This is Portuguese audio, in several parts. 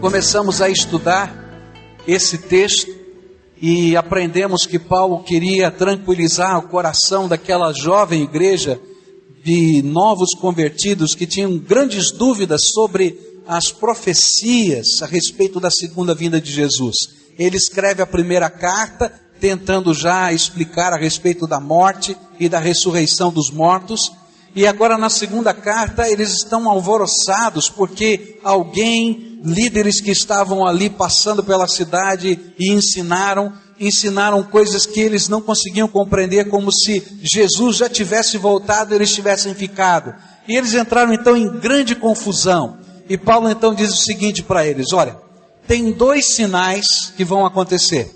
começamos a estudar esse texto e aprendemos que Paulo queria tranquilizar o coração daquela jovem igreja de novos convertidos que tinham grandes dúvidas sobre as profecias a respeito da segunda vinda de Jesus. Ele escreve a primeira carta, tentando já explicar a respeito da morte e da ressurreição dos mortos. E agora na segunda carta eles estão alvoroçados porque alguém, líderes que estavam ali passando pela cidade e ensinaram, ensinaram coisas que eles não conseguiam compreender, como se Jesus já tivesse voltado e eles tivessem ficado. E eles entraram então em grande confusão. E Paulo então diz o seguinte para eles: olha, tem dois sinais que vão acontecer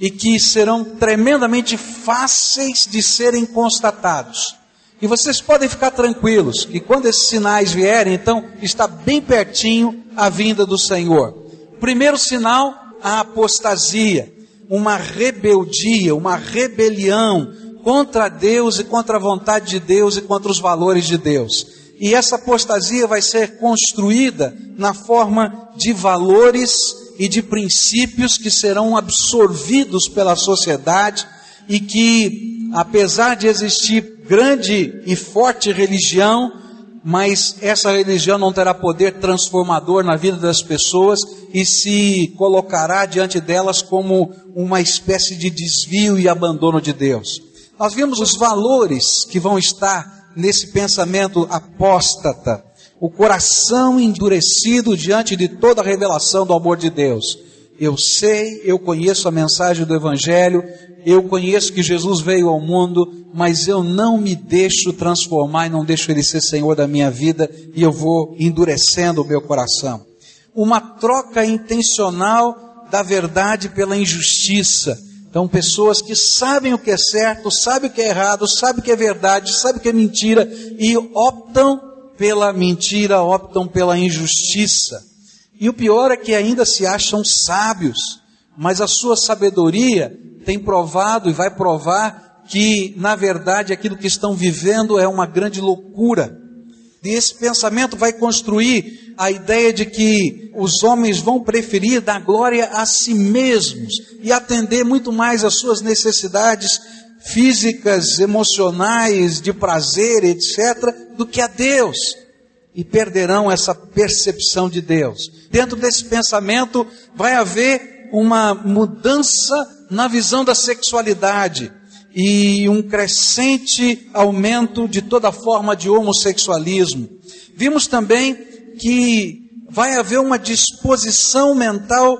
e que serão tremendamente fáceis de serem constatados. E vocês podem ficar tranquilos que quando esses sinais vierem, então está bem pertinho a vinda do Senhor. Primeiro sinal, a apostasia, uma rebeldia, uma rebelião contra Deus e contra a vontade de Deus e contra os valores de Deus. E essa apostasia vai ser construída na forma de valores e de princípios que serão absorvidos pela sociedade e que, apesar de existir grande e forte religião, mas essa religião não terá poder transformador na vida das pessoas e se colocará diante delas como uma espécie de desvio e abandono de Deus. Nós vimos os valores que vão estar nesse pensamento apóstata, o coração endurecido diante de toda a revelação do amor de Deus. Eu sei, eu conheço a mensagem do Evangelho, eu conheço que Jesus veio ao mundo, mas eu não me deixo transformar e não deixo Ele ser Senhor da minha vida e eu vou endurecendo o meu coração. Uma troca intencional da verdade pela injustiça. Então, pessoas que sabem o que é certo, sabem o que é errado, sabem o que é verdade, sabem o que é mentira e optam pela mentira, optam pela injustiça. E o pior é que ainda se acham sábios, mas a sua sabedoria tem provado e vai provar que, na verdade, aquilo que estão vivendo é uma grande loucura. E esse pensamento vai construir a ideia de que os homens vão preferir dar glória a si mesmos e atender muito mais às suas necessidades físicas, emocionais, de prazer, etc., do que a Deus. E perderão essa percepção de Deus. Dentro desse pensamento vai haver uma mudança na visão da sexualidade e um crescente aumento de toda forma de homossexualismo. Vimos também que vai haver uma disposição mental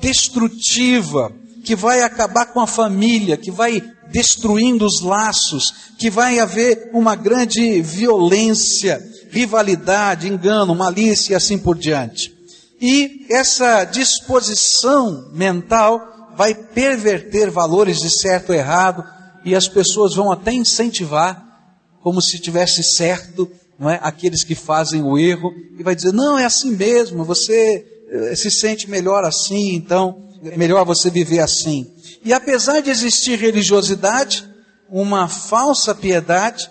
destrutiva, que vai acabar com a família, que vai destruindo os laços, que vai haver uma grande violência, rivalidade, engano, malícia e assim por diante. E essa disposição mental vai perverter valores de certo e errado, e as pessoas vão até incentivar, como se tivesse certo, não é? Aqueles que fazem o erro, e vai dizer, não, é assim mesmo, você eh, se sente melhor assim, então é melhor você viver assim. E apesar de existir religiosidade, uma falsa piedade,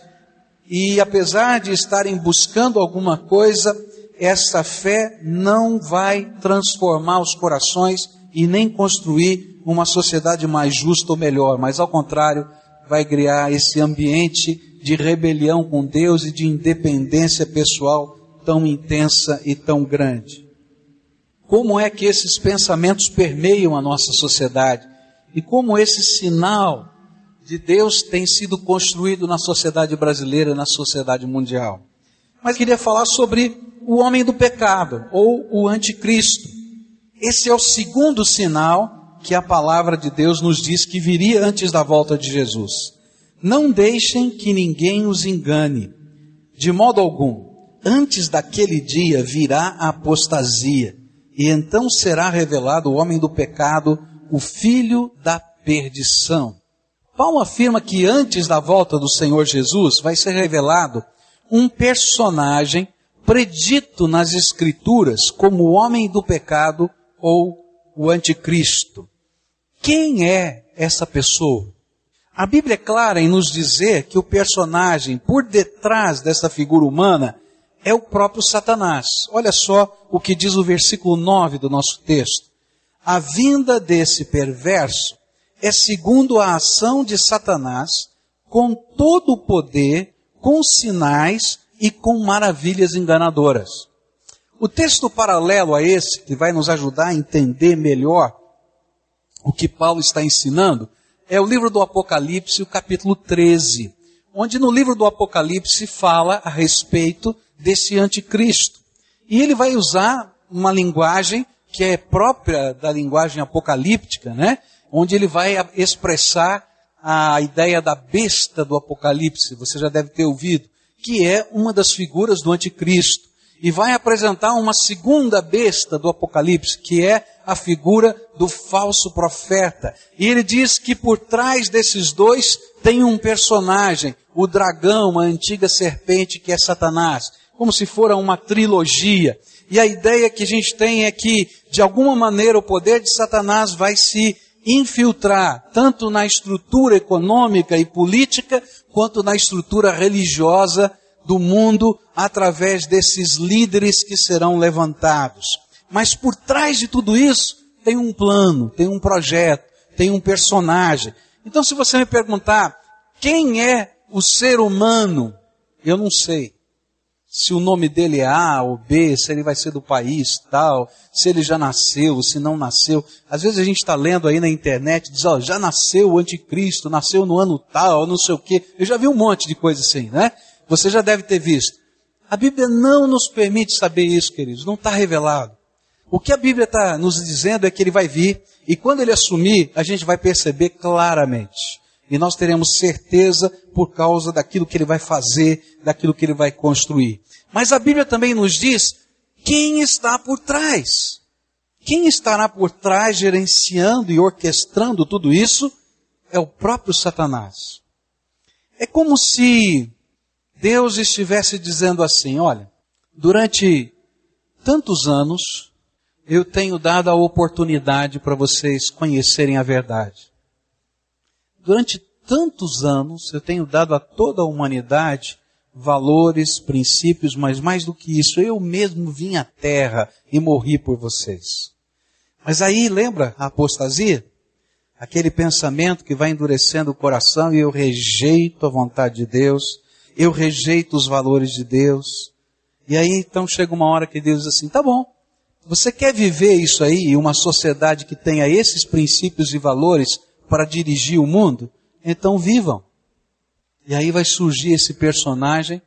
e apesar de estarem buscando alguma coisa, essa fé não vai transformar os corações e nem construir uma sociedade mais justa ou melhor, mas ao contrário, vai criar esse ambiente de rebelião com Deus e de independência pessoal tão intensa e tão grande. Como é que esses pensamentos permeiam a nossa sociedade? E como esse sinal de Deus tem sido construído na sociedade brasileira na sociedade mundial? Mas queria falar sobre o homem do pecado, ou o anticristo. Esse é o segundo sinal que a palavra de Deus nos diz que viria antes da volta de Jesus. Não deixem que ninguém os engane, de modo algum. Antes daquele dia virá a apostasia, e então será revelado o homem do pecado, o filho da perdição. Paulo afirma que antes da volta do Senhor Jesus vai ser revelado um personagem predito nas Escrituras como o homem do pecado ou o anticristo. Quem é essa pessoa? A Bíblia é clara em nos dizer que o personagem por detrás dessa figura humana é o próprio Satanás. Olha só o que diz o versículo 9 do nosso texto. A vinda desse perverso é segundo a ação de Satanás, com todo o poder, com sinais e com maravilhas enganadoras. O texto paralelo a esse, que vai nos ajudar a entender melhor o que Paulo está ensinando, é o livro do Apocalipse, o capítulo 13, onde no livro do Apocalipse fala a respeito desse anticristo. E ele vai usar uma linguagem que é própria da linguagem apocalíptica, né? Onde ele vai expressar a ideia da besta do Apocalipse, você já deve ter ouvido, que é uma das figuras do anticristo. E vai apresentar uma segunda besta do Apocalipse, que é a figura do falso profeta. E ele diz que por trás desses dois tem um personagem, o dragão, a antiga serpente que é Satanás como se fora uma trilogia. E a ideia que a gente tem é que, de alguma maneira, o poder de Satanás vai se infiltrar, tanto na estrutura econômica e política, quanto na estrutura religiosa do mundo, através desses líderes que serão levantados. Mas por trás de tudo isso, tem um plano, tem um projeto, tem um personagem. Então, se você me perguntar, quem é o ser humano? Eu não sei se o nome dele é A ou B, se ele vai ser do país tal, se ele já nasceu, se não nasceu. Às vezes a gente está lendo aí na internet, diz, ó, já nasceu o anticristo, nasceu no ano tal, não sei o quê. Eu já vi um monte de coisa assim, né? Você já deve ter visto. A Bíblia não nos permite saber isso, queridos, não está revelado. O que a Bíblia está nos dizendo é que ele vai vir, e quando ele assumir, a gente vai perceber claramente. E nós teremos certeza por causa daquilo que ele vai fazer, daquilo que ele vai construir. Mas a Bíblia também nos diz quem está por trás. Quem estará por trás gerenciando e orquestrando tudo isso é o próprio Satanás. É como se Deus estivesse dizendo assim: olha, durante tantos anos eu tenho dado a oportunidade para vocês conhecerem a verdade. Durante tantos anos eu tenho dado a toda a humanidade valores, princípios, mas mais do que isso, eu mesmo vim à terra e morri por vocês. Mas aí, lembra a apostasia? Aquele pensamento que vai endurecendo o coração e eu rejeito a vontade de Deus, eu rejeito os valores de Deus. E aí então chega uma hora que Deus diz assim: tá bom, você quer viver isso aí, uma sociedade que tenha esses princípios e valores para dirigir o mundo? Então vivam. E aí vai surgir esse personagem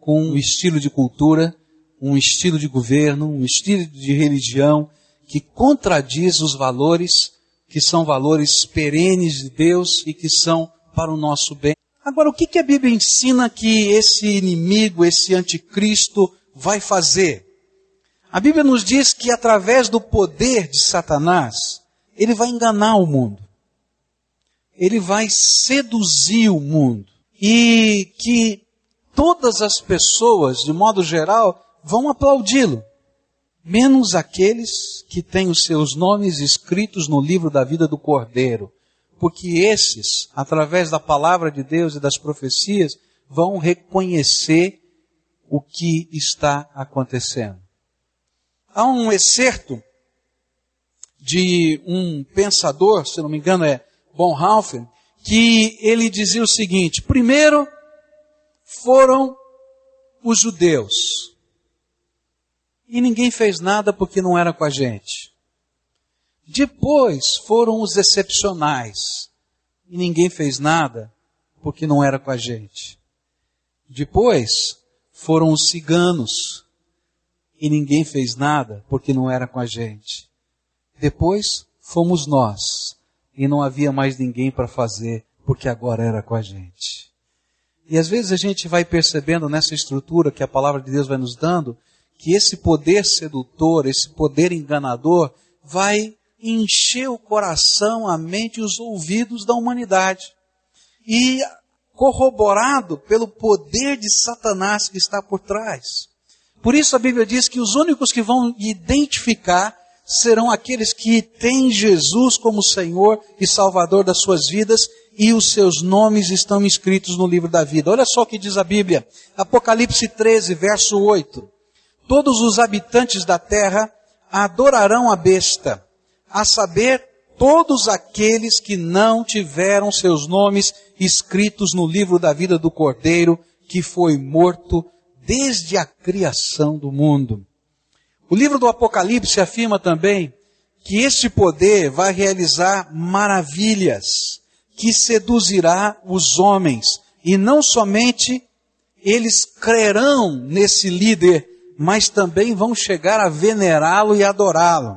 com um estilo de cultura, um estilo de governo, um estilo de religião que contradiz os valores que são valores perenes de Deus e que são para o nosso bem. Agora, o que, a Bíblia ensina que esse inimigo, esse anticristo vai fazer? A Bíblia nos diz que através do poder de Satanás, ele vai enganar o mundo. Ele vai seduzir o mundo. E que todas as pessoas, de modo geral, vão aplaudi-lo, menos aqueles que têm os seus nomes escritos no livro da vida do Cordeiro, porque esses, através da palavra de Deus e das profecias, vão reconhecer o que está acontecendo. Há um excerto de um pensador, se não me engano é Bonhoeffer, que ele dizia o seguinte: primeiro foram os judeus. E ninguém fez nada porque não era com a gente. Depois foram os excepcionais. E ninguém fez nada porque não era com a gente. Depois foram os ciganos. E ninguém fez nada porque não era com a gente. Depois fomos nós e não havia mais ninguém para fazer, porque agora era com a gente. E às vezes a gente vai percebendo nessa estrutura que a palavra de Deus vai nos dando, que esse poder sedutor, esse poder enganador, vai encher o coração, a mente e os ouvidos da humanidade. E corroborado pelo poder de Satanás que está por trás. Por isso a Bíblia diz que os únicos que vão identificar serão aqueles que têm Jesus como Senhor e Salvador das suas vidas e os seus nomes estão escritos no livro da vida. Olha só o que diz a Bíblia. Apocalipse 13, verso 8. Todos os habitantes da terra adorarão a besta, a saber, todos aqueles que não tiveram seus nomes escritos no livro da vida do Cordeiro, que foi morto desde a criação do mundo. O livro do Apocalipse afirma também que este poder vai realizar maravilhas, que seduzirá os homens, e não somente eles crerão nesse líder, mas também vão chegar a venerá-lo e adorá-lo.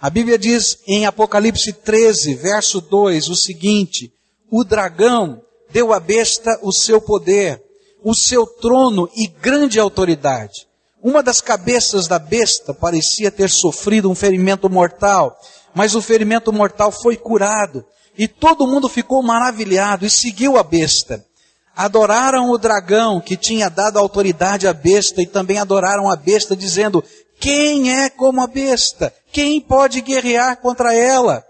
A Bíblia diz em Apocalipse 13, verso 2, o seguinte: O dragão deu à besta o seu poder, o seu trono e grande autoridade. Uma das cabeças da besta parecia ter sofrido um ferimento mortal, mas o ferimento mortal foi curado. E todo mundo ficou maravilhado e seguiu a besta. Adoraram o dragão que tinha dado autoridade à besta e também adoraram a besta, dizendo: Quem é como a besta? Quem pode guerrear contra ela?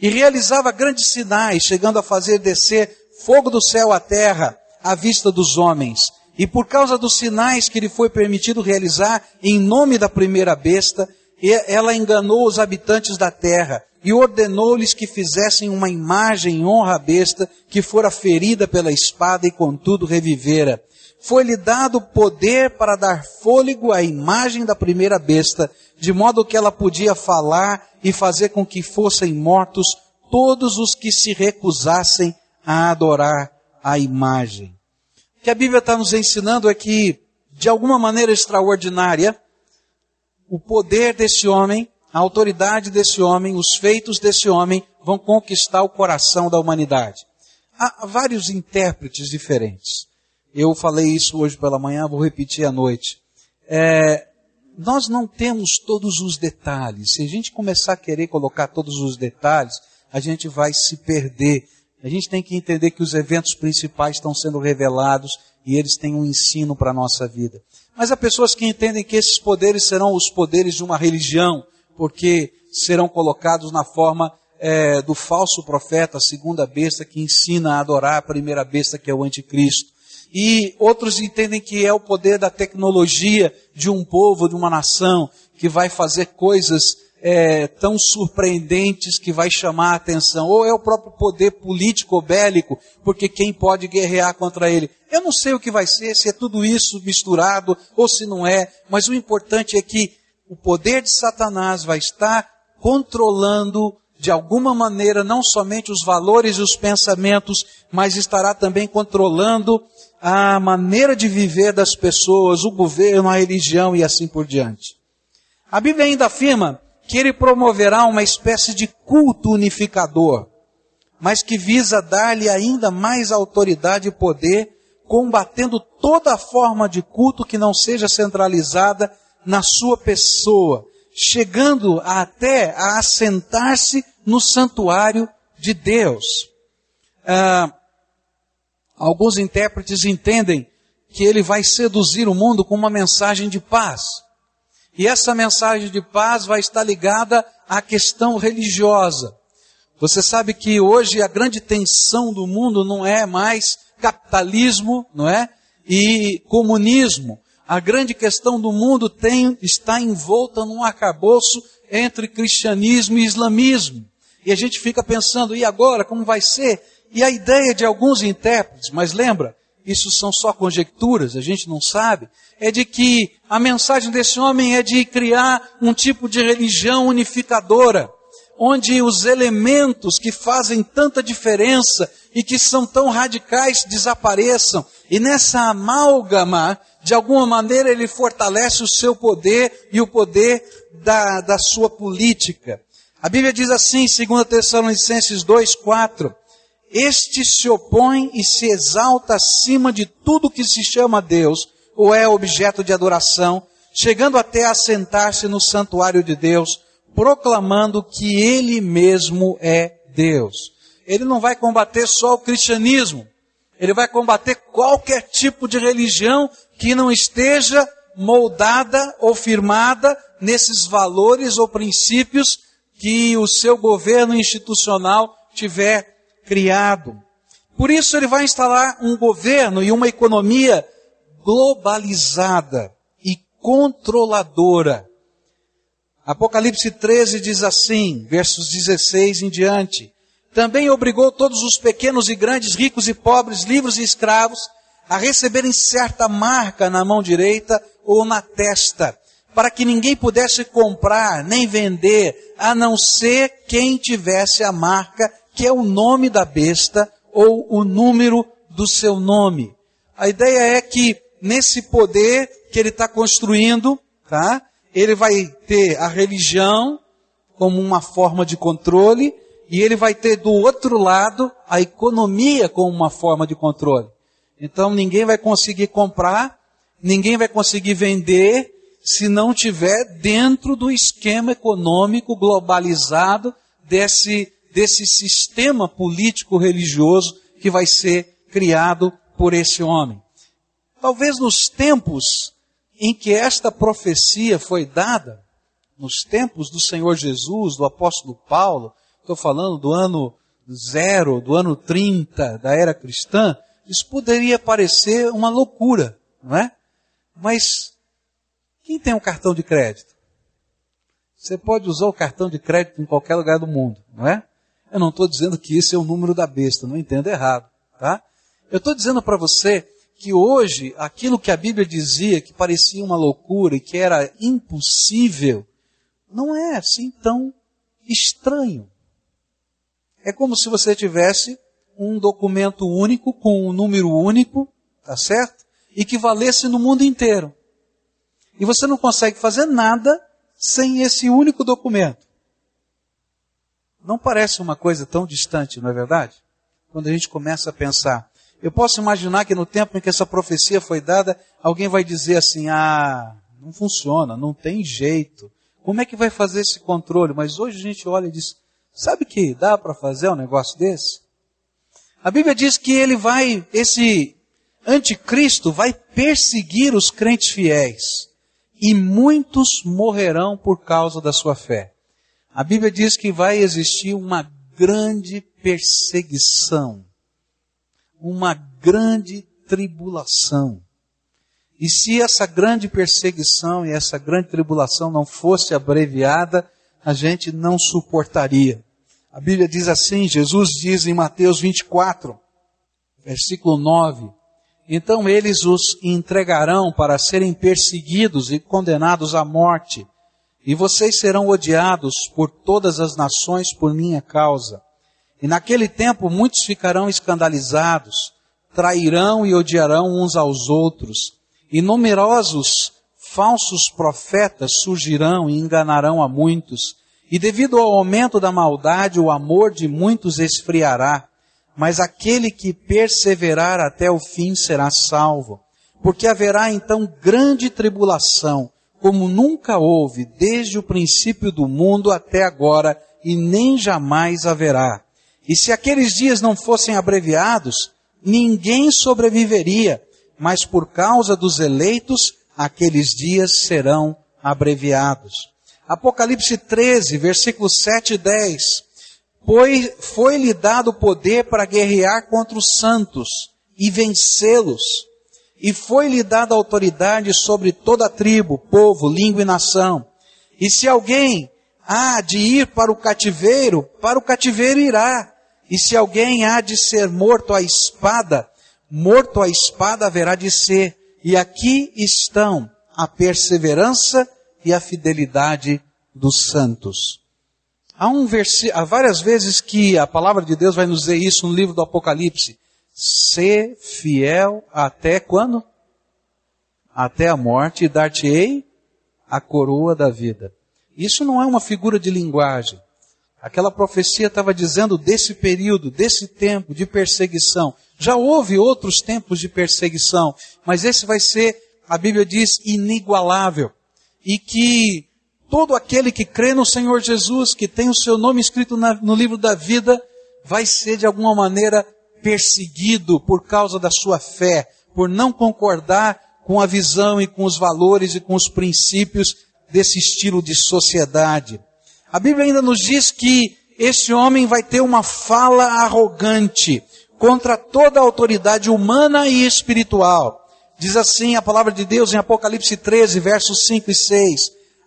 E realizava grandes sinais, chegando a fazer descer fogo do céu à terra à vista dos homens. E por causa dos sinais que lhe foi permitido realizar em nome da primeira besta, ela enganou os habitantes da terra e ordenou-lhes que fizessem uma imagem em honra à besta que fora ferida pela espada e contudo revivera. Foi-lhe dado poder para dar fôlego à imagem da primeira besta, de modo que ela podia falar e fazer com que fossem mortos todos os que se recusassem a adorar a imagem que a Bíblia está nos ensinando é que, de alguma maneira extraordinária, o poder desse homem, a autoridade desse homem, os feitos desse homem vão conquistar o coração da humanidade. Há vários intérpretes diferentes. Eu falei isso hoje pela manhã, vou repetir à noite. É, nós não temos todos os detalhes. Se a gente começar a querer colocar todos os detalhes, a gente vai se perder a gente tem que entender que os eventos principais estão sendo revelados e eles têm um ensino para a nossa vida. Mas há pessoas que entendem que esses poderes serão os poderes de uma religião, porque serão colocados na forma é, do falso profeta, a segunda besta, que ensina a adorar a primeira besta, que é o anticristo. E outros entendem que é o poder da tecnologia de um povo, de uma nação, que vai fazer coisas é, tão surpreendentes que vai chamar a atenção, ou é o próprio poder político bélico, porque quem pode guerrear contra ele? Eu não sei o que vai ser, se é tudo isso misturado ou se não é, mas o importante é que o poder de Satanás vai estar controlando de alguma maneira não somente os valores e os pensamentos, mas estará também controlando a maneira de viver das pessoas, o governo, a religião e assim por diante. A Bíblia ainda afirma que ele promoverá uma espécie de culto unificador, mas que visa dar-lhe ainda mais autoridade e poder, combatendo toda forma de culto que não seja centralizada na sua pessoa, chegando até a assentar-se no santuário de Deus. Ah, alguns intérpretes entendem que ele vai seduzir o mundo com uma mensagem de paz. E essa mensagem de paz vai estar ligada à questão religiosa. Você sabe que hoje a grande tensão do mundo não é mais capitalismo, não é? E comunismo. A grande questão do mundo tem, está envolta num arcabouço entre cristianismo e islamismo. E a gente fica pensando, e agora, como vai ser? E a ideia de alguns intérpretes, mas lembra, isso são só conjecturas, a gente não sabe, é de que a mensagem desse homem é de criar um tipo de religião unificadora, onde os elementos que fazem tanta diferença e que são tão radicais desapareçam. E nessa amálgama, de alguma maneira, ele fortalece o seu poder e o poder da, da sua política. A Bíblia diz assim, 2 Tessalonicenses 2, 4, este se opõe e se exalta acima de tudo que se chama Deus ou é objeto de adoração, chegando até a sentar-se no santuário de Deus, proclamando que Ele mesmo é Deus. Ele não vai combater só o cristianismo, ele vai combater qualquer tipo de religião que não esteja moldada ou firmada nesses valores ou princípios que o seu governo institucional tiver criado. Por isso ele vai instalar um governo e uma economia globalizada e controladora. Apocalipse 13 diz assim, versos 16 em diante: Também obrigou todos os pequenos e grandes, ricos e pobres, livres e escravos, a receberem certa marca na mão direita ou na testa, para que ninguém pudesse comprar nem vender, a não ser quem tivesse a marca, que é o nome da besta ou o número do seu nome. A ideia é que nesse poder que ele está construindo, tá? Ele vai ter a religião como uma forma de controle e ele vai ter do outro lado a economia como uma forma de controle. Então ninguém vai conseguir comprar, ninguém vai conseguir vender se não tiver dentro do esquema econômico globalizado desse, desse sistema político religioso que vai ser criado por esse homem. Talvez nos tempos em que esta profecia foi dada, nos tempos do Senhor Jesus, do apóstolo Paulo, estou falando do ano zero, do ano 30 da era cristã, isso poderia parecer uma loucura, não é? Mas quem tem um cartão de crédito? Você pode usar o cartão de crédito em qualquer lugar do mundo, não é? Eu não estou dizendo que esse é o número da besta, não entenda errado, tá? Eu estou dizendo para você que hoje aquilo que a Bíblia dizia que parecia uma loucura e que era impossível, não é assim tão estranho. É como se você tivesse um documento único com um número único, tá certo? E que valesse no mundo inteiro. E você não consegue fazer nada sem esse único documento. Não parece uma coisa tão distante, não é verdade? Quando a gente começa a pensar. Eu posso imaginar que no tempo em que essa profecia foi dada, alguém vai dizer assim: ah, não funciona, não tem jeito. Como é que vai fazer esse controle? Mas hoje a gente olha e diz: sabe que dá para fazer um negócio desse? A Bíblia diz que ele vai, esse anticristo vai perseguir os crentes fiéis e muitos morrerão por causa da sua fé. A Bíblia diz que vai existir uma grande perseguição, uma grande tribulação. E se essa grande perseguição e essa grande tribulação não fosse abreviada, a gente não suportaria. A Bíblia diz assim, Jesus diz em Mateus 24, versículo 9, então eles os entregarão para serem perseguidos e condenados à morte, e vocês serão odiados por todas as nações por minha causa. E naquele tempo muitos ficarão escandalizados, trairão e odiarão uns aos outros, e numerosos falsos profetas surgirão e enganarão a muitos e devido ao aumento da maldade, o amor de muitos esfriará, mas aquele que perseverar até o fim será salvo. Porque haverá então grande tribulação, como nunca houve desde o princípio do mundo até agora, e nem jamais haverá. E se aqueles dias não fossem abreviados, ninguém sobreviveria, mas por causa dos eleitos, aqueles dias serão abreviados. Apocalipse 13, versículos 7 e 10. Pois foi-lhe dado poder para guerrear contra os santos e vencê-los. E foi-lhe dada autoridade sobre toda a tribo, povo, língua e nação. E se alguém há de ir para o cativeiro, para o cativeiro irá. E se alguém há de ser morto à espada, morto à espada haverá de ser. E aqui estão a perseverança e a fidelidade dos santos. Há, um. Há várias vezes que a palavra de Deus vai nos dizer isso no livro do Apocalipse. Ser fiel até quando? Até a morte e dar-te-ei a coroa da vida. Isso não é uma figura de linguagem. Aquela profecia estava dizendo desse período, desse tempo de perseguição. Já houve outros tempos de perseguição, mas esse vai ser, a Bíblia diz, inigualável e que todo aquele que crê no Senhor Jesus, que tem o seu nome escrito na, no livro da vida, vai ser de alguma maneira perseguido por causa da sua fé, por não concordar com a visão e com os valores e com os princípios desse estilo de sociedade. A Bíblia ainda nos diz que esse homem vai ter uma fala arrogante, contra toda a autoridade humana e espiritual. Diz assim a palavra de Deus em Apocalipse 13, versos 5 e 6.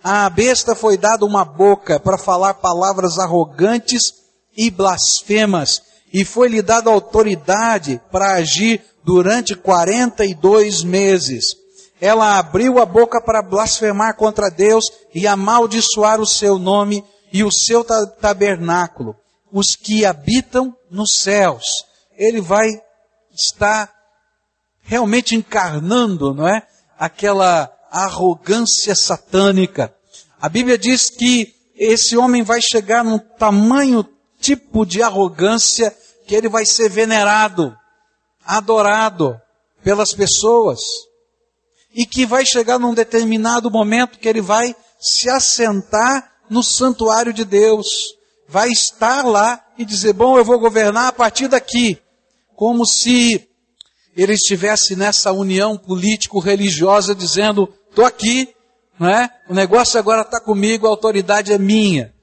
A besta foi dada uma boca para falar palavras arrogantes e blasfemas, e foi-lhe dada autoridade para agir durante 42 meses. Ela abriu a boca para blasfemar contra Deus e amaldiçoar o seu nome e o seu tabernáculo, os que habitam nos céus. Ele vai estar realmente encarnando, não é? Aquela arrogância satânica. A Bíblia diz que esse homem vai chegar num tamanho tipo de arrogância que ele vai ser venerado, adorado pelas pessoas. E que vai chegar num determinado momento que ele vai se assentar no santuário de Deus. Vai estar lá e dizer, bom, eu vou governar a partir daqui. Como se ele estivesse nessa união político-religiosa dizendo, estou aqui, não é? o negócio agora está comigo, a autoridade é minha.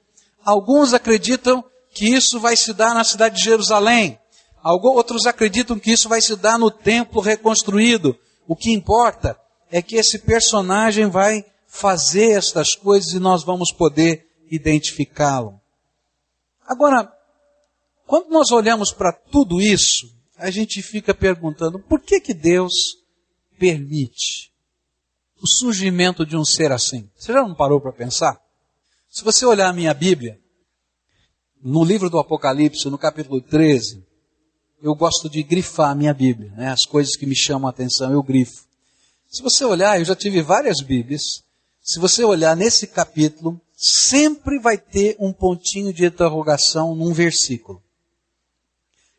Alguns acreditam que isso vai se dar na cidade de Jerusalém. Outros acreditam que isso vai se dar no templo reconstruído. O que importa é que esse personagem vai fazer estas coisas e nós vamos poder identificá-lo. Agora, quando nós olhamos para tudo isso, a gente fica perguntando por que que Deus permite o surgimento de um ser assim? Você já não parou para pensar? Se você olhar a minha Bíblia, no livro do Apocalipse, no capítulo 13, eu gosto de grifar a minha Bíblia, né? as coisas que me chamam a atenção, eu grifo. Se você olhar, eu já tive várias Bíblias, se você olhar nesse capítulo, sempre vai ter um pontinho de interrogação num versículo.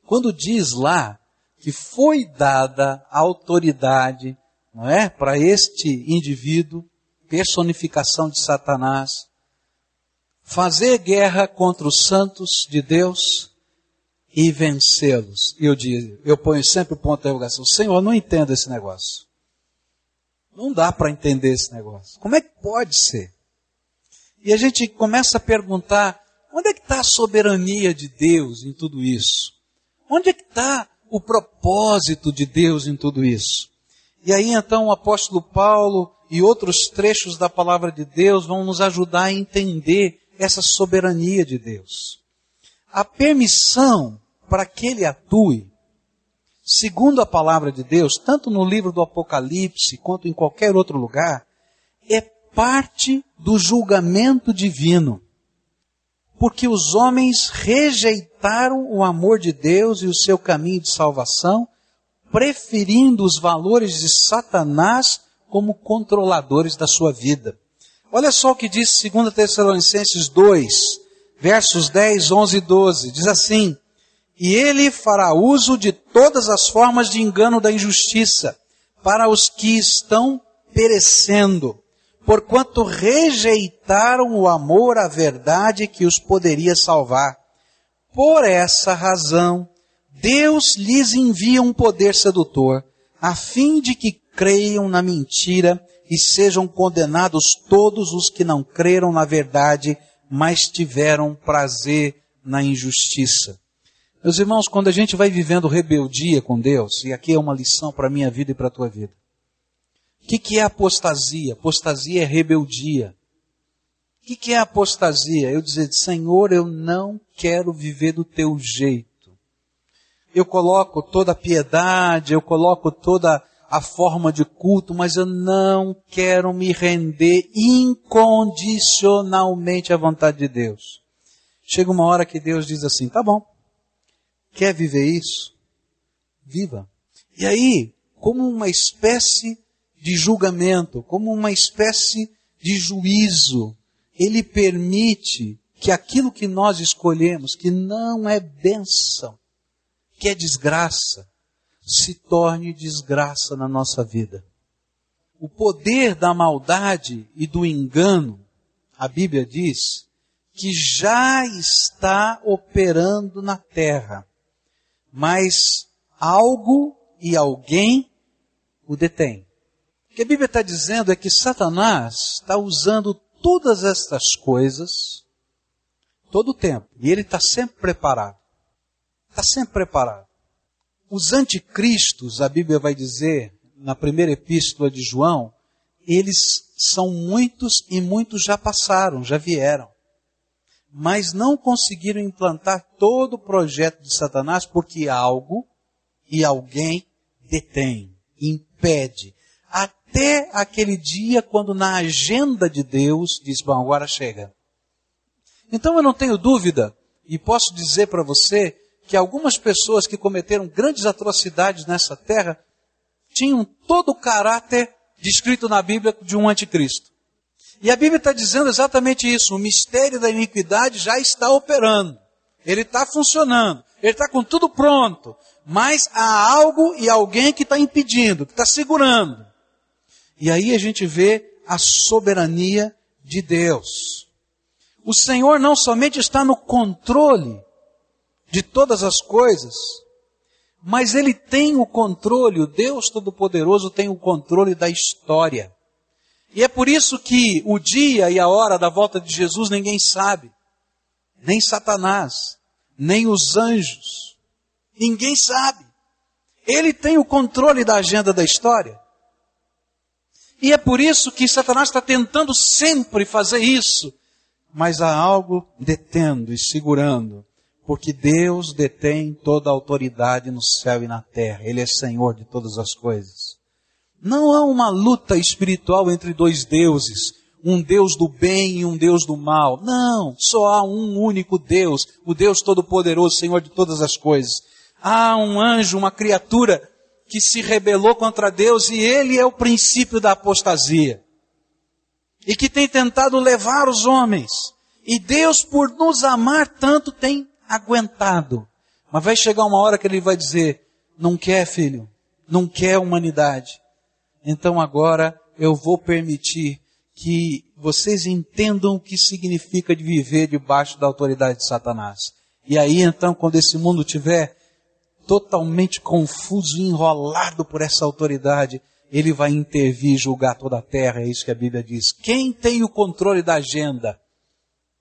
Quando diz lá que foi dada autoridade, não é, para este indivíduo, personificação de Satanás, fazer guerra contra os santos de Deus e vencê-los. E eu digo, eu ponho sempre o ponto de interrogação. Senhor, não entendo esse negócio. Não dá para entender esse negócio. Como é que pode ser? E a gente começa a perguntar: onde é que está a soberania de Deus em tudo isso? Onde é que está o propósito de Deus em tudo isso? E aí então o apóstolo Paulo e outros trechos da palavra de Deus vão nos ajudar a entender essa soberania de Deus. A permissão para que ele atue segundo a palavra de Deus, tanto no livro do Apocalipse quanto em qualquer outro lugar, é parte do julgamento divino. Porque os homens rejeitaram o amor de Deus e o seu caminho de salvação, preferindo os valores de Satanás como controladores da sua vida. Olha só o que diz 2 Tessalonicenses 2, versos 10, 11 e 12. Diz assim: e ele fará uso de todas as formas de engano da injustiça para os que estão perecendo, porquanto rejeitaram o amor à verdade que os poderia salvar. Por essa razão, Deus lhes envia um poder sedutor, a fim de que creiam na mentira e sejam condenados todos os que não creram na verdade, mas tiveram prazer na injustiça. Meus irmãos, quando a gente vai vivendo rebeldia com Deus, e aqui é uma lição para a minha vida e para a tua vida. O que, que é apostasia? Apostasia é rebeldia. O que, que é apostasia? Eu dizer, Senhor, eu não quero viver do teu jeito. Eu coloco toda a piedade, eu coloco toda a forma de culto, mas eu não quero me render incondicionalmente à vontade de Deus. Chega uma hora que Deus diz assim: tá bom, Quer viver isso? Viva. E aí, como uma espécie de julgamento, como uma espécie de juízo, ele permite que aquilo que nós escolhemos, que não é bênção, que é desgraça, se torne desgraça na nossa vida. O poder da maldade e do engano, a Bíblia diz, que já está operando na terra mas algo e alguém o detém. O que a Bíblia está dizendo é que Satanás está usando todas estas coisas todo o tempo. E ele está sempre preparado. Está sempre preparado. Os anticristos, a Bíblia vai dizer, na primeira epístola de João, eles são muitos e muitos já passaram, já vieram. Mas não conseguiram implantar todo o projeto de Satanás porque algo e alguém detém, impede. Até aquele dia quando na agenda de Deus diz, bom, agora chega. Então eu não tenho dúvida e posso dizer para você que algumas pessoas que cometeram grandes atrocidades nessa terra tinham todo o caráter descrito na Bíblia de um anticristo. E a Bíblia está dizendo exatamente isso. O mistério da iniquidade já está operando. Ele está funcionando. Ele está com tudo pronto. Mas há algo e alguém que está impedindo, que está segurando. E aí a gente vê a soberania de Deus. O Senhor não somente está no controle de todas as coisas, mas Ele tem o controle, o Deus Todo-Poderoso tem o controle da história. E é por isso que o dia e a hora da volta de Jesus ninguém sabe. Nem Satanás, nem os anjos. Ninguém sabe. Ele tem o controle da agenda da história. E é por isso que Satanás está tentando sempre fazer isso. Mas há algo detendo e segurando porque Deus detém toda a autoridade no céu e na terra. Ele é Senhor de todas as coisas. Não há uma luta espiritual entre dois deuses, um Deus do bem e um Deus do mal. Não, só há um único Deus, o Deus Todo-Poderoso, Senhor de todas as coisas. Há um anjo, uma criatura que se rebelou contra Deus e ele é o princípio da apostasia. E que tem tentado levar os homens. E Deus, por nos amar tanto, tem aguentado. Mas vai chegar uma hora que ele vai dizer: não quer, filho, não quer humanidade. Então agora eu vou permitir que vocês entendam o que significa de viver debaixo da autoridade de Satanás. E aí então, quando esse mundo tiver totalmente confuso enrolado por essa autoridade, ele vai intervir e julgar toda a terra, é isso que a Bíblia diz. Quem tem o controle da agenda?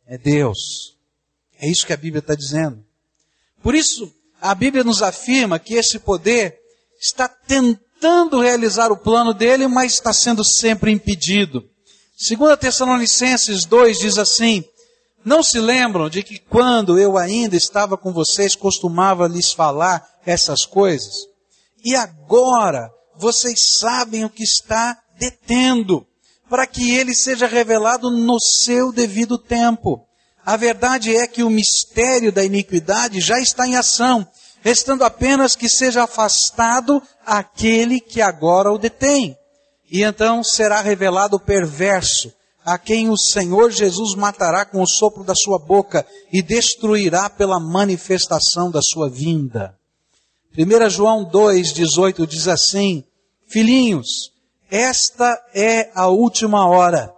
É Deus. É isso que a Bíblia está dizendo. Por isso, a Bíblia nos afirma que esse poder está tentando realizar o plano dele, mas está sendo sempre impedido. Segundo Tessalonicenses 2 diz assim: Não se lembram de que quando eu ainda estava com vocês costumava lhes falar essas coisas? E agora vocês sabem o que está detendo, para que ele seja revelado no seu devido tempo. A verdade é que o mistério da iniquidade já está em ação, restando apenas que seja afastado aquele que agora o detém. E então será revelado o perverso, a quem o Senhor Jesus matará com o sopro da sua boca e destruirá pela manifestação da sua vinda. 1 João 2,18 diz assim: Filhinhos, esta é a última hora.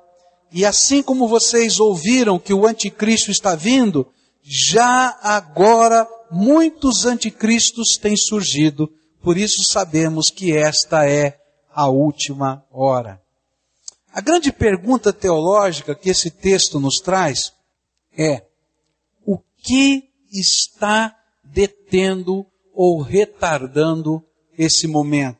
E assim como vocês ouviram que o anticristo está vindo, já agora muitos anticristos têm surgido, por isso sabemos que esta é a última hora. A grande pergunta teológica que esse texto nos traz é: o que está detendo ou retardando esse momento?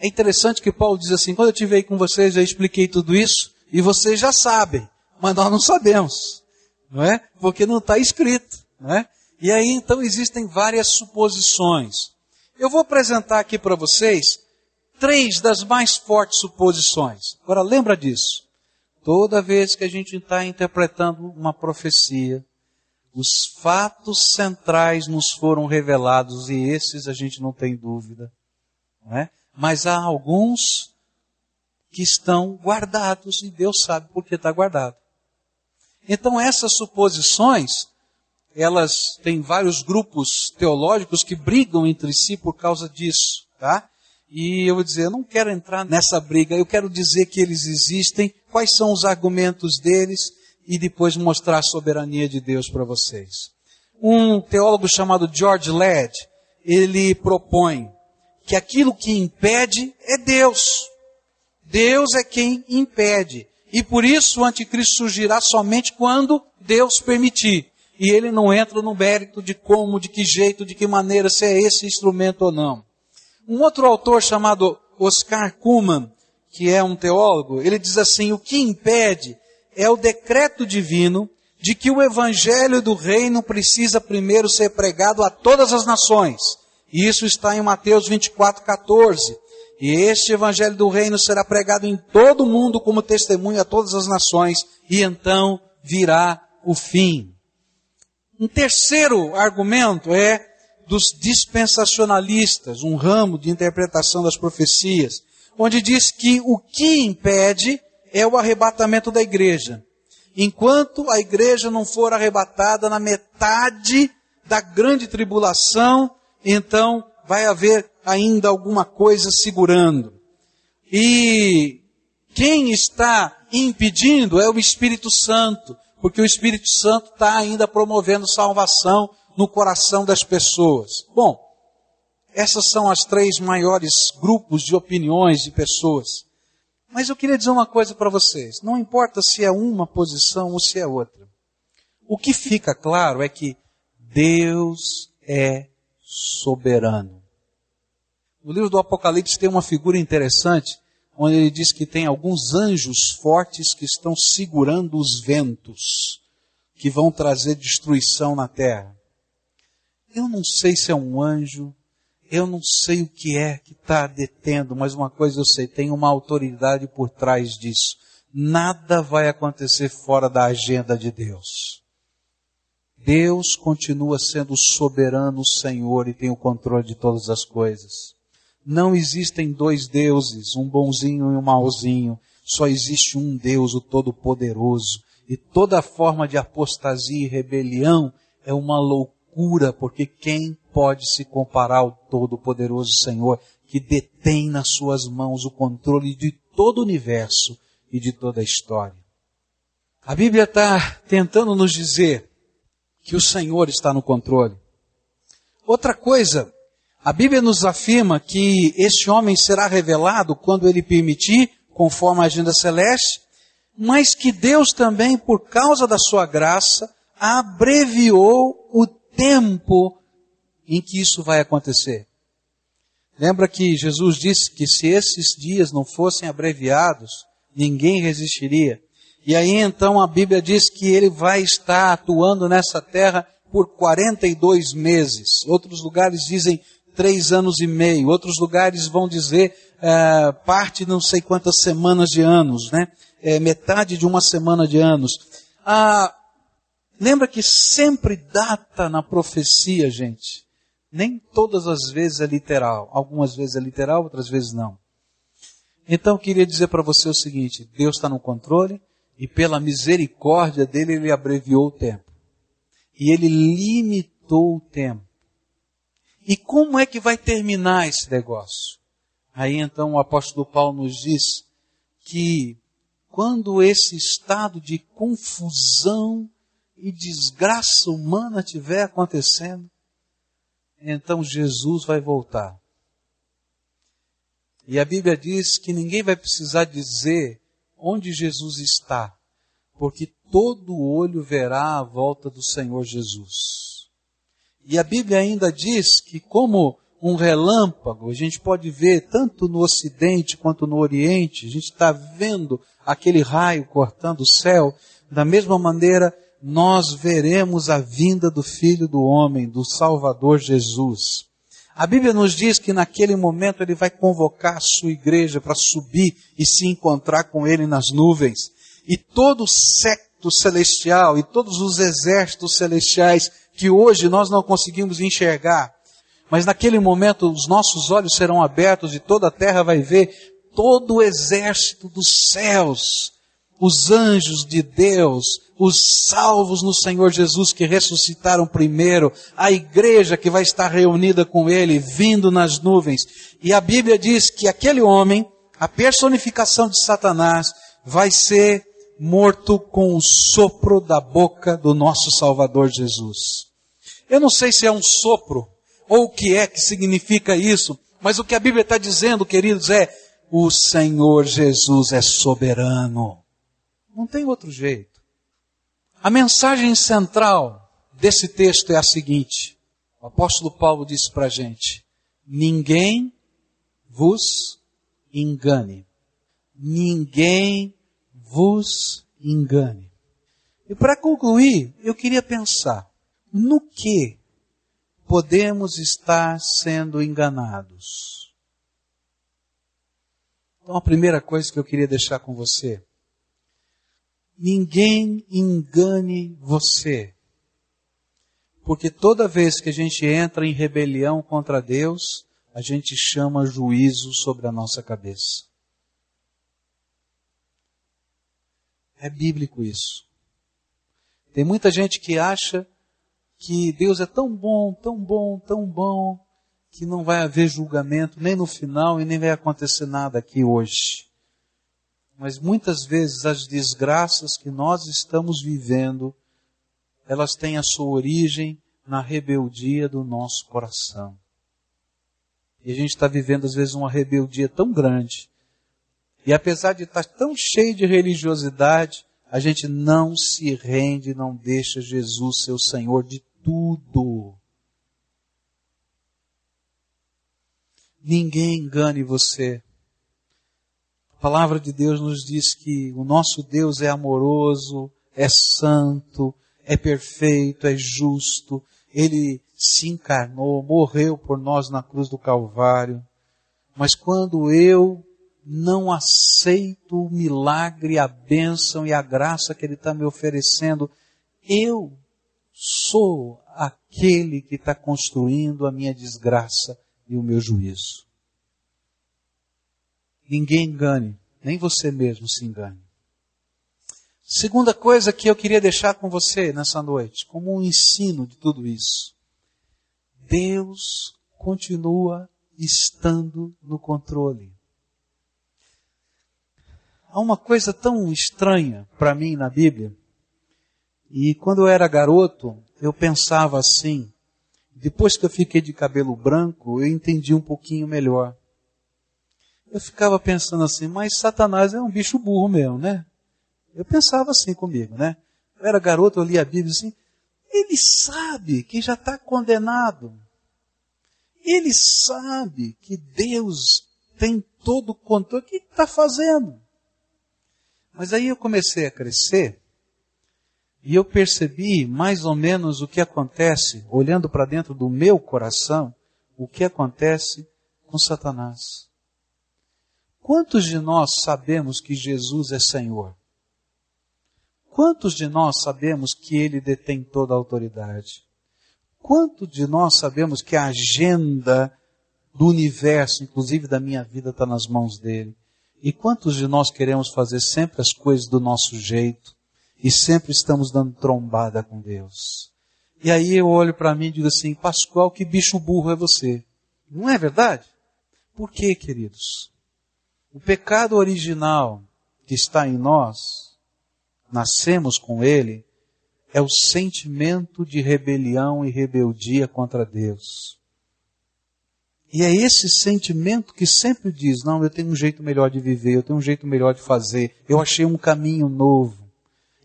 É interessante que Paulo diz assim: quando eu estive aí com vocês, eu expliquei tudo isso, e vocês já sabem, mas nós não sabemos, não é? Porque não está escrito, não é? E aí então existem várias suposições. Eu vou apresentar aqui para vocês três das mais fortes suposições. Agora lembra disso. Toda vez que a gente está interpretando uma profecia, os fatos centrais nos foram revelados e esses a gente não tem dúvida. Não é? Mas há alguns que estão guardados e Deus sabe por que está guardado. Então essas suposições, elas têm vários grupos teológicos que brigam entre si por causa disso, tá? E eu vou dizer, eu não quero entrar nessa briga, eu quero dizer que eles existem, quais são os argumentos deles e depois mostrar a soberania de Deus para vocês. Um teólogo chamado George Led, ele propõe que aquilo que impede é Deus. Deus é quem impede. E por isso o anticristo surgirá somente quando Deus permitir. e ele não entra no mérito de como, de que jeito, de que maneira, se é esse instrumento ou não. Um outro autor chamado Oscar Kuhlman, que é um teólogo, ele diz assim: o que impede é o decreto divino de que o evangelho do reino precisa primeiro ser pregado a todas as nações. E isso está em Mateus 24, 14. E este evangelho do reino será pregado em todo o mundo como testemunho a todas as nações, e então virá o fim. Um terceiro argumento é dos dispensacionalistas, um ramo de interpretação das profecias, onde diz que o que impede é o arrebatamento da igreja. Enquanto a igreja não for arrebatada na metade da grande tribulação, então vai haver ainda alguma coisa segurando. E quem está impedindo é o Espírito Santo, porque o Espírito Santo está ainda promovendo salvação no coração das pessoas. Bom, essas são as três maiores grupos de opiniões de pessoas. Mas eu queria dizer uma coisa para vocês. Não importa se é uma posição ou se é outra. O que fica claro é que Deus é soberano. No livro do Apocalipse tem uma figura interessante, onde ele diz que tem alguns anjos fortes que estão segurando os ventos, que vão trazer destruição na terra. Eu não sei se é um anjo, eu não sei o que é que está detendo, mas uma coisa eu sei, tem uma autoridade por trás disso. Nada vai acontecer fora da agenda de Deus. Deus continua sendo soberano Senhor e tem o controle de todas as coisas. Não existem dois deuses, um bonzinho e um mauzinho. Só existe um Deus, o Todo-Poderoso. E toda forma de apostasia e rebelião é uma loucura, porque quem pode se comparar ao Todo-Poderoso Senhor, que detém nas suas mãos o controle de todo o universo e de toda a história? A Bíblia está tentando nos dizer que o Senhor está no controle. Outra coisa, a Bíblia nos afirma que este homem será revelado quando ele permitir, conforme a agenda celeste, mas que Deus também, por causa da sua graça, abreviou o tempo em que isso vai acontecer. Lembra que Jesus disse que se esses dias não fossem abreviados, ninguém resistiria. E aí então a Bíblia diz que ele vai estar atuando nessa terra por 42 meses. Outros lugares dizem três anos e meio. Outros lugares vão dizer uh, parte não sei quantas semanas de anos, né? É, metade de uma semana de anos. Ah, lembra que sempre data na profecia, gente. Nem todas as vezes é literal. Algumas vezes é literal, outras vezes não. Então eu queria dizer para você o seguinte: Deus está no controle e pela misericórdia dele, ele abreviou o tempo. E ele limitou o tempo. E como é que vai terminar esse negócio? Aí então o apóstolo Paulo nos diz que quando esse estado de confusão e desgraça humana estiver acontecendo, então Jesus vai voltar. E a Bíblia diz que ninguém vai precisar dizer onde Jesus está, porque todo olho verá a volta do Senhor Jesus. E a Bíblia ainda diz que, como um relâmpago, a gente pode ver tanto no Ocidente quanto no Oriente, a gente está vendo aquele raio cortando o céu, da mesma maneira nós veremos a vinda do Filho do Homem, do Salvador Jesus. A Bíblia nos diz que naquele momento ele vai convocar a sua igreja para subir e se encontrar com ele nas nuvens. E todo o secto celestial e todos os exércitos celestiais que hoje nós não conseguimos enxergar, mas naquele momento os nossos olhos serão abertos e toda a terra vai ver todo o exército dos céus os anjos de Deus, os salvos no Senhor Jesus que ressuscitaram primeiro, a igreja que vai estar reunida com ele, vindo nas nuvens. E a Bíblia diz que aquele homem, a personificação de Satanás, vai ser morto com o sopro da boca do nosso Salvador Jesus. Eu não sei se é um sopro ou o que é que significa isso, mas o que a Bíblia está dizendo, queridos, é o Senhor Jesus é soberano. Não tem outro jeito. A mensagem central desse texto é a seguinte: o apóstolo Paulo disse para a gente: ninguém vos engane. Ninguém vos engane. E para concluir, eu queria pensar no que podemos estar sendo enganados. Então, a primeira coisa que eu queria deixar com você: ninguém engane você. Porque toda vez que a gente entra em rebelião contra Deus, a gente chama juízo sobre a nossa cabeça. É bíblico isso. Tem muita gente que acha que Deus é tão bom, tão bom, tão bom, que não vai haver julgamento nem no final e nem vai acontecer nada aqui hoje. Mas muitas vezes as desgraças que nós estamos vivendo, elas têm a sua origem na rebeldia do nosso coração. E a gente está vivendo às vezes uma rebeldia tão grande. E apesar de estar tão cheio de religiosidade, a gente não se rende, não deixa Jesus ser o Senhor de tudo. Ninguém engane você. Palavra de Deus nos diz que o nosso Deus é amoroso, é santo, é perfeito, é justo. Ele se encarnou, morreu por nós na cruz do Calvário. Mas quando eu não aceito o milagre, a bênção e a graça que Ele está me oferecendo, eu sou aquele que está construindo a minha desgraça e o meu juízo. Ninguém engane, nem você mesmo se engane. Segunda coisa que eu queria deixar com você nessa noite, como um ensino de tudo isso. Deus continua estando no controle. Há uma coisa tão estranha para mim na Bíblia, e quando eu era garoto, eu pensava assim, depois que eu fiquei de cabelo branco, eu entendi um pouquinho melhor. Eu ficava pensando assim, mas Satanás é um bicho burro mesmo, né? Eu pensava assim comigo, né? Eu era garoto, eu lia a Bíblia assim, ele sabe que já está condenado. Ele sabe que Deus tem todo o controle. O que está fazendo? Mas aí eu comecei a crescer e eu percebi mais ou menos o que acontece, olhando para dentro do meu coração, o que acontece com Satanás. Quantos de nós sabemos que Jesus é Senhor? Quantos de nós sabemos que Ele detém toda a autoridade? Quantos de nós sabemos que a agenda do universo, inclusive da minha vida, está nas mãos dele? E quantos de nós queremos fazer sempre as coisas do nosso jeito e sempre estamos dando trombada com Deus? E aí eu olho para mim e digo assim, Pascoal, que bicho burro é você. Não é verdade? Por quê, queridos? O pecado original que está em nós, nascemos com ele, é o sentimento de rebelião e rebeldia contra Deus. E é esse sentimento que sempre diz: não, eu tenho um jeito melhor de viver, eu tenho um jeito melhor de fazer, eu achei um caminho novo.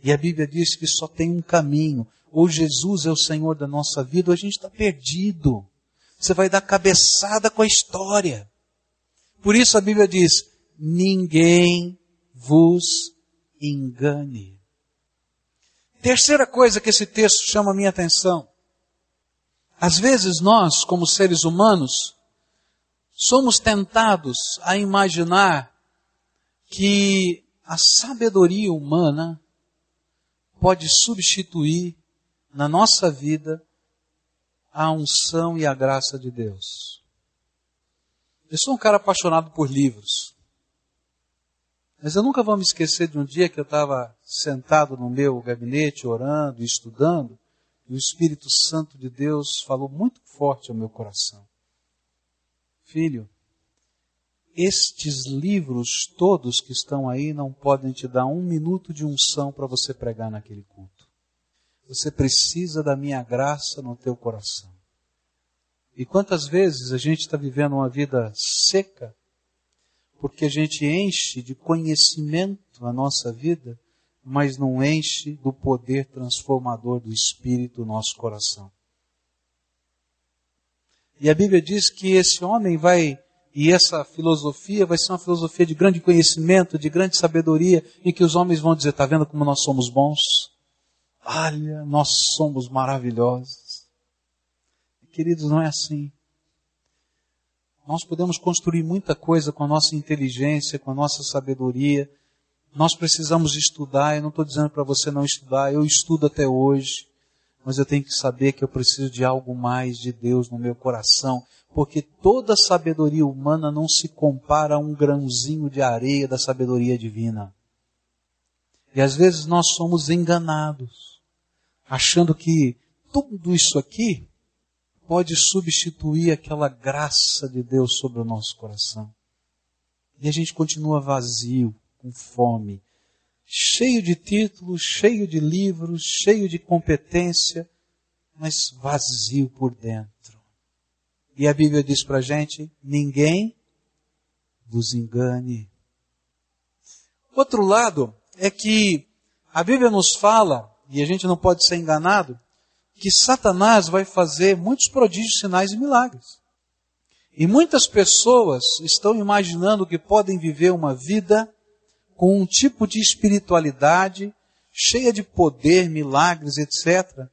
E a Bíblia diz que só tem um caminho. Ou Jesus é o Senhor da nossa vida, ou a gente está perdido. Você vai dar cabeçada com a história. Por isso a Bíblia diz: ninguém vos engane. Terceira coisa que esse texto chama minha atenção. Às vezes nós, como seres humanos, somos tentados a imaginar que a sabedoria humana pode substituir na nossa vida a unção e a graça de Deus. Eu sou um cara apaixonado por livros. Mas eu nunca vou me esquecer de um dia que eu estava sentado no meu gabinete, orando, estudando, e o Espírito Santo de Deus falou muito forte ao meu coração. Filho, estes livros todos que estão aí não podem te dar um minuto de unção para você pregar naquele culto. Você precisa da minha graça no teu coração. E quantas vezes a gente está vivendo uma vida seca, porque a gente enche de conhecimento a nossa vida, mas não enche do poder transformador do Espírito nosso coração. E a Bíblia diz que esse homem vai, e essa filosofia vai ser uma filosofia de grande conhecimento, de grande sabedoria, em que os homens vão dizer, está vendo como nós somos bons? Olha, nós somos maravilhosos. Queridos, não é assim. Nós podemos construir muita coisa com a nossa inteligência, com a nossa sabedoria. Nós precisamos estudar. Eu não estou dizendo para você não estudar. Eu estudo até hoje mas eu tenho que saber que eu preciso de algo mais de Deus no meu coração, porque toda sabedoria humana não se compara a um grãozinho de areia da sabedoria divina. E às vezes nós somos enganados, achando que tudo isso aqui pode substituir aquela graça de Deus sobre o nosso coração. E a gente continua vazio, com fome, cheio de títulos, cheio de livros, cheio de competência, mas vazio por dentro. E a Bíblia diz para gente: ninguém vos engane. Outro lado é que a Bíblia nos fala, e a gente não pode ser enganado, que Satanás vai fazer muitos prodígios, sinais e milagres. E muitas pessoas estão imaginando que podem viver uma vida com um tipo de espiritualidade cheia de poder, milagres, etc.,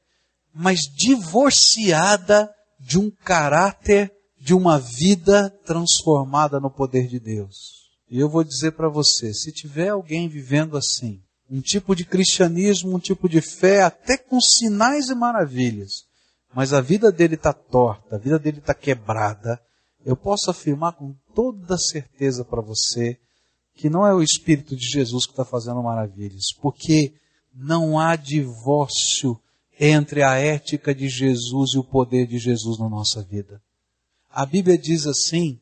mas divorciada de um caráter, de uma vida transformada no poder de Deus. E eu vou dizer para você, se tiver alguém vivendo assim, um tipo de cristianismo, um tipo de fé, até com sinais e maravilhas, mas a vida dele está torta, a vida dele está quebrada, eu posso afirmar com toda certeza para você que não é o Espírito de Jesus que está fazendo maravilhas, porque não há divórcio entre a ética de Jesus e o poder de Jesus na nossa vida. A Bíblia diz assim: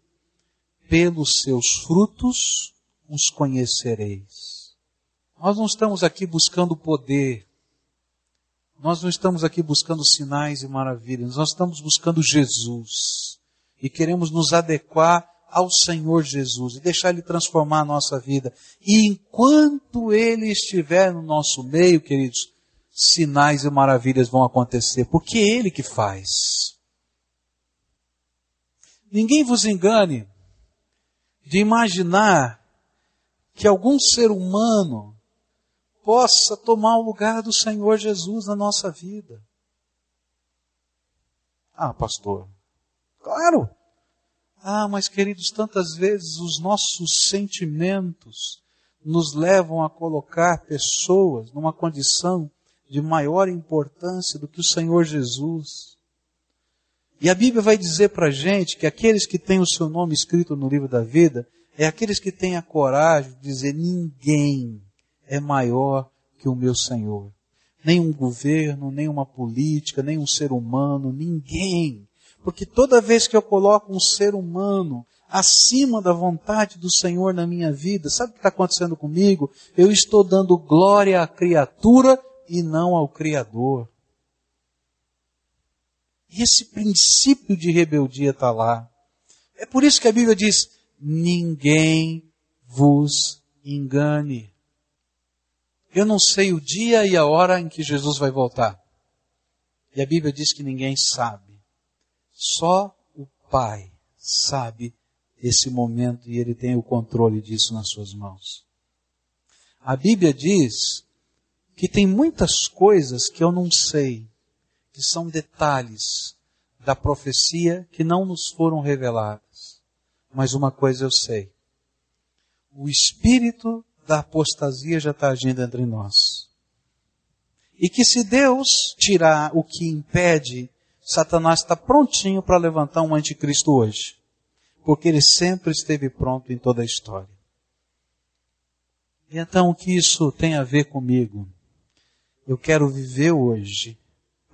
pelos seus frutos os conhecereis. Nós não estamos aqui buscando poder, nós não estamos aqui buscando sinais e maravilhas, nós estamos buscando Jesus e queremos nos adequar ao Senhor Jesus e deixar Ele transformar a nossa vida. E enquanto Ele estiver no nosso meio, queridos, sinais e maravilhas vão acontecer, porque é Ele que faz. Ninguém vos engane de imaginar que algum ser humano possa tomar o lugar do Senhor Jesus na nossa vida. Ah, pastor, claro, ah, mas queridos, tantas vezes os nossos sentimentos nos levam a colocar pessoas numa condição de maior importância do que o Senhor Jesus. E a Bíblia vai dizer para a gente que aqueles que têm o seu nome escrito no livro da vida é aqueles que têm a coragem de dizer: ninguém é maior que o meu Senhor. Nem um governo, nem uma política, nem um ser humano, ninguém porque toda vez que eu coloco um ser humano acima da vontade do Senhor na minha vida, sabe o que está acontecendo comigo? Eu estou dando glória à criatura e não ao Criador. E esse princípio de rebeldia está lá. É por isso que a Bíblia diz: ninguém vos engane. Eu não sei o dia e a hora em que Jesus vai voltar. E a Bíblia diz que ninguém sabe. Só o Pai sabe esse momento e ele tem o controle disso nas suas mãos. A Bíblia diz que tem muitas coisas que eu não sei, que são detalhes da profecia que não nos foram reveladas. Mas uma coisa eu sei: o espírito da apostasia já está agindo entre nós. E que se Deus tirar o que impede Satanás está prontinho para levantar um anticristo hoje. Porque ele sempre esteve pronto em toda a história. E então o que isso tem a ver comigo? Eu quero viver hoje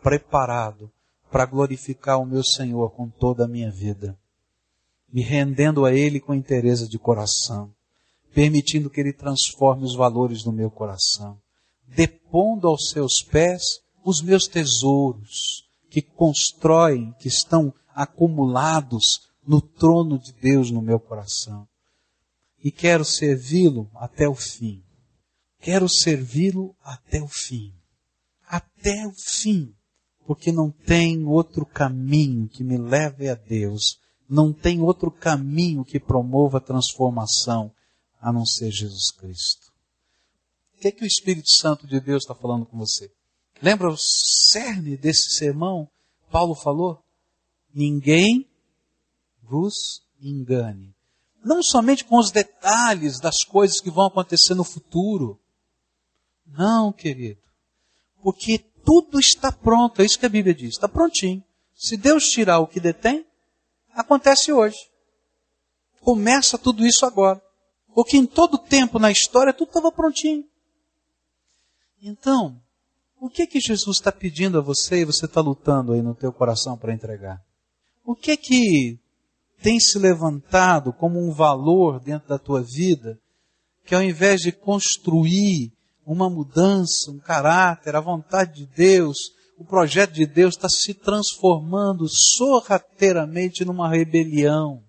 preparado para glorificar o meu Senhor com toda a minha vida, me rendendo a Ele com interesse de coração, permitindo que Ele transforme os valores do meu coração, depondo aos seus pés os meus tesouros, que constroem, que estão acumulados no trono de Deus no meu coração. E quero servi-lo até o fim. Quero servi-lo até o fim. Até o fim. Porque não tem outro caminho que me leve a Deus. Não tem outro caminho que promova a transformação a não ser Jesus Cristo. O que é que o Espírito Santo de Deus está falando com você? Lembra o cerne desse sermão? Paulo falou: ninguém vos engane. Não somente com os detalhes das coisas que vão acontecer no futuro, não, querido. Porque tudo está pronto, é isso que a Bíblia diz, está prontinho. Se Deus tirar o que detém, acontece hoje. Começa tudo isso agora. Porque em todo tempo na história tudo estava prontinho. Então, o que que Jesus está pedindo a você e você está lutando aí no teu coração para entregar? O que que tem se levantado como um valor dentro da tua vida que ao invés de construir uma mudança, um caráter, a vontade de Deus, o projeto de Deus está se transformando sorrateiramente numa rebelião.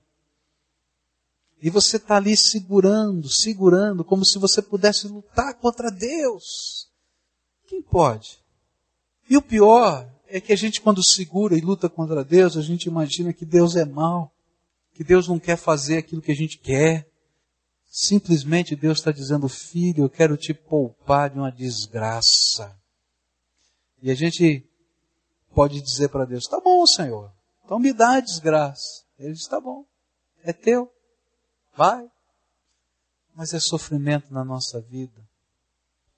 E você está ali segurando, segurando, como se você pudesse lutar contra Deus. Quem pode? E o pior é que a gente, quando segura e luta contra Deus, a gente imagina que Deus é mau, que Deus não quer fazer aquilo que a gente quer, Simplesmente Deus está dizendo, filho, eu quero te poupar de uma desgraça. E a gente pode dizer para Deus, tá bom, Senhor, então me dá a desgraça. Ele diz, tá bom, é teu, vai. Mas é sofrimento na nossa vida.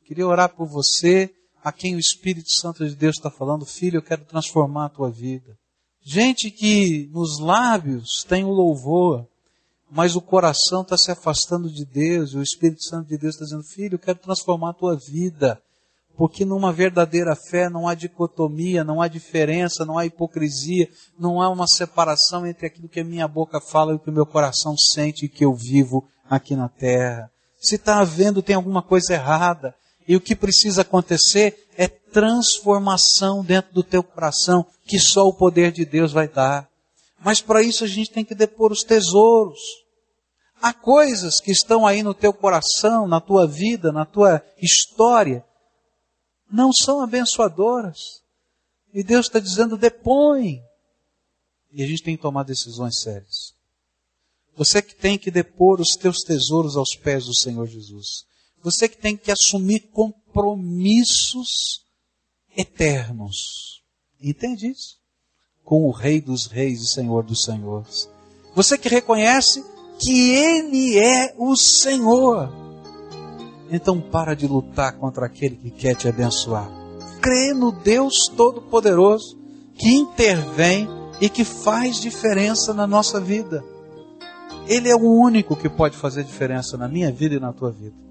Queria orar por você, a quem o Espírito Santo de Deus está falando, filho, eu quero transformar a tua vida. Gente que nos lábios tem o louvor, mas o coração está se afastando de Deus, e o Espírito Santo de Deus está dizendo, filho, eu quero transformar a tua vida, porque numa verdadeira fé não há dicotomia, não há diferença, não há hipocrisia, não há uma separação entre aquilo que a minha boca fala e o que o meu coração sente e que eu vivo aqui na terra. Se está havendo, tem alguma coisa errada. E o que precisa acontecer é transformação dentro do teu coração, que só o poder de Deus vai dar. Mas para isso a gente tem que depor os tesouros. Há coisas que estão aí no teu coração, na tua vida, na tua história, não são abençoadoras. E Deus está dizendo, depõe. E a gente tem que tomar decisões sérias. Você que tem que depor os teus tesouros aos pés do Senhor Jesus. Você que tem que assumir compromissos eternos. Entende isso? Com o Rei dos Reis e Senhor dos Senhores. Você que reconhece que Ele é o Senhor. Então para de lutar contra aquele que quer te abençoar. Crê no Deus Todo-Poderoso que intervém e que faz diferença na nossa vida. Ele é o único que pode fazer diferença na minha vida e na tua vida.